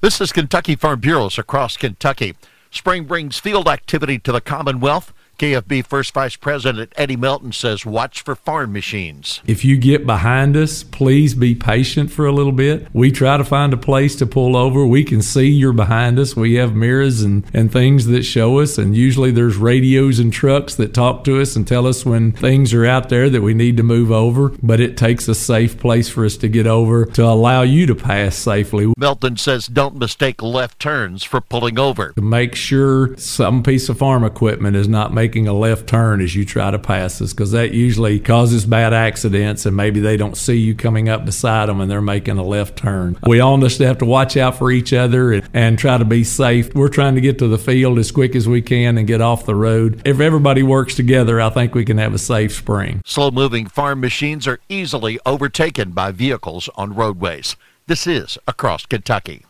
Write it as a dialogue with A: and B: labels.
A: This is Kentucky Farm Bureaus across Kentucky. Spring brings field activity to the Commonwealth. KFB First Vice President Eddie Melton says, watch for farm machines.
B: If you get behind us, please be patient for a little bit. We try to find a place to pull over. We can see you're behind us. We have mirrors and, and things that show us, and usually there's radios and trucks that talk to us and tell us when things are out there that we need to move over. But it takes a safe place for us to get over to allow you to pass safely.
A: Melton says, don't mistake left turns for pulling over.
B: To make sure some piece of farm equipment is not making making a left turn as you try to pass us because that usually causes bad accidents and maybe they don't see you coming up beside them and they're making a left turn. We all just have to watch out for each other and, and try to be safe. We're trying to get to the field as quick as we can and get off the road. If everybody works together, I think we can have a safe spring.
A: Slow moving farm machines are easily overtaken by vehicles on roadways. This is Across Kentucky.